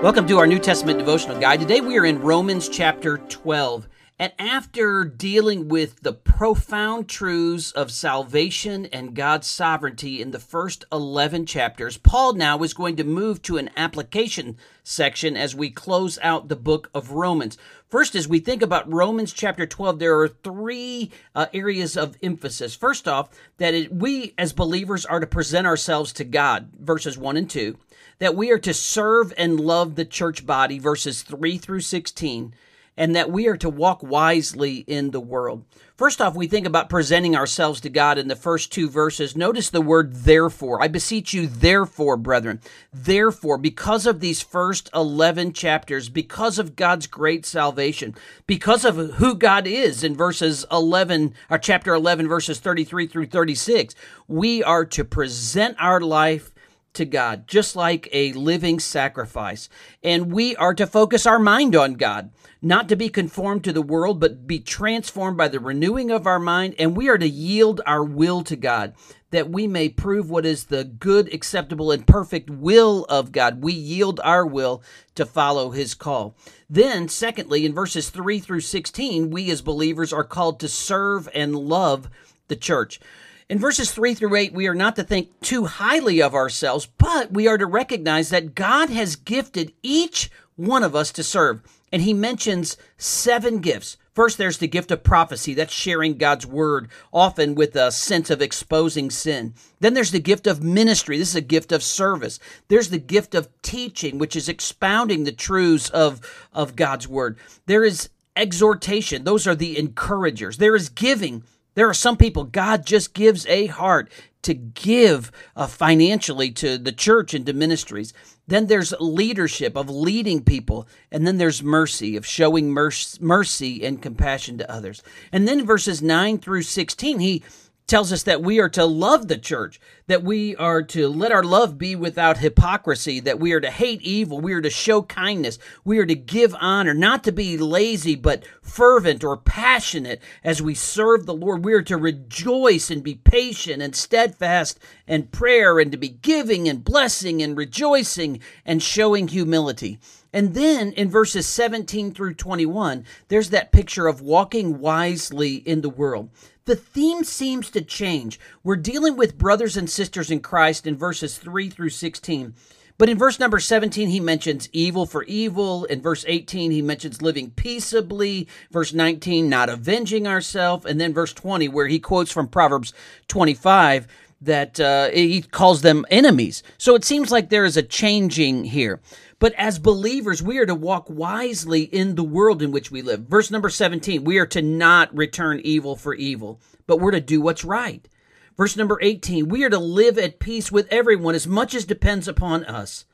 Welcome to our New Testament devotional guide. Today we are in Romans chapter 12. And after dealing with the profound truths of salvation and God's sovereignty in the first 11 chapters, Paul now is going to move to an application section as we close out the book of Romans. First, as we think about Romans chapter 12, there are three uh, areas of emphasis. First off, that it, we as believers are to present ourselves to God, verses 1 and 2, that we are to serve and love the church body, verses 3 through 16 and that we are to walk wisely in the world. First off, we think about presenting ourselves to God in the first two verses. Notice the word therefore. I beseech you, therefore, brethren. Therefore, because of these first 11 chapters, because of God's great salvation, because of who God is in verses 11, or chapter 11, verses 33 through 36, we are to present our life to God, just like a living sacrifice. And we are to focus our mind on God, not to be conformed to the world, but be transformed by the renewing of our mind. And we are to yield our will to God, that we may prove what is the good, acceptable, and perfect will of God. We yield our will to follow his call. Then, secondly, in verses 3 through 16, we as believers are called to serve and love the church. In verses 3 through 8, we are not to think too highly of ourselves, but we are to recognize that God has gifted each one of us to serve. And he mentions seven gifts. First, there's the gift of prophecy. That's sharing God's word, often with a sense of exposing sin. Then there's the gift of ministry. This is a gift of service. There's the gift of teaching, which is expounding the truths of, of God's word. There is exhortation. Those are the encouragers. There is giving. There are some people God just gives a heart to give uh, financially to the church and to ministries. Then there's leadership of leading people. And then there's mercy of showing mercy and compassion to others. And then verses 9 through 16, he tells us that we are to love the church, that we are to let our love be without hypocrisy, that we are to hate evil, we are to show kindness, we are to give honor, not to be lazy, but fervent or passionate as we serve the Lord. We are to rejoice and be patient and steadfast in prayer and to be giving and blessing and rejoicing and showing humility. And then in verses 17 through 21, there's that picture of walking wisely in the world the theme seems to change. We're dealing with brothers and sisters in Christ in verses 3 through 16. But in verse number 17, he mentions evil for evil. In verse 18, he mentions living peaceably. Verse 19, not avenging ourselves. And then verse 20, where he quotes from Proverbs 25 that uh, he calls them enemies. So it seems like there is a changing here. But as believers, we are to walk wisely in the world in which we live. Verse number 17, we are to not return evil for evil, but we're to do what's right. Verse number 18, we are to live at peace with everyone as much as depends upon us.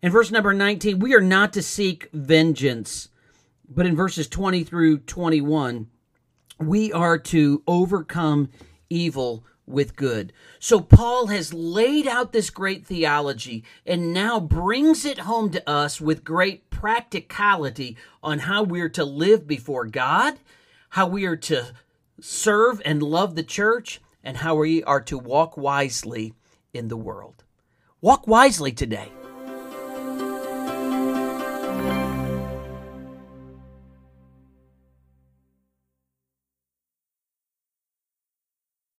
In verse number 19, we are not to seek vengeance. But in verses 20 through 21, we are to overcome evil with good. So Paul has laid out this great theology and now brings it home to us with great practicality on how we're to live before God, how we are to serve and love the church, and how we are to walk wisely in the world. Walk wisely today.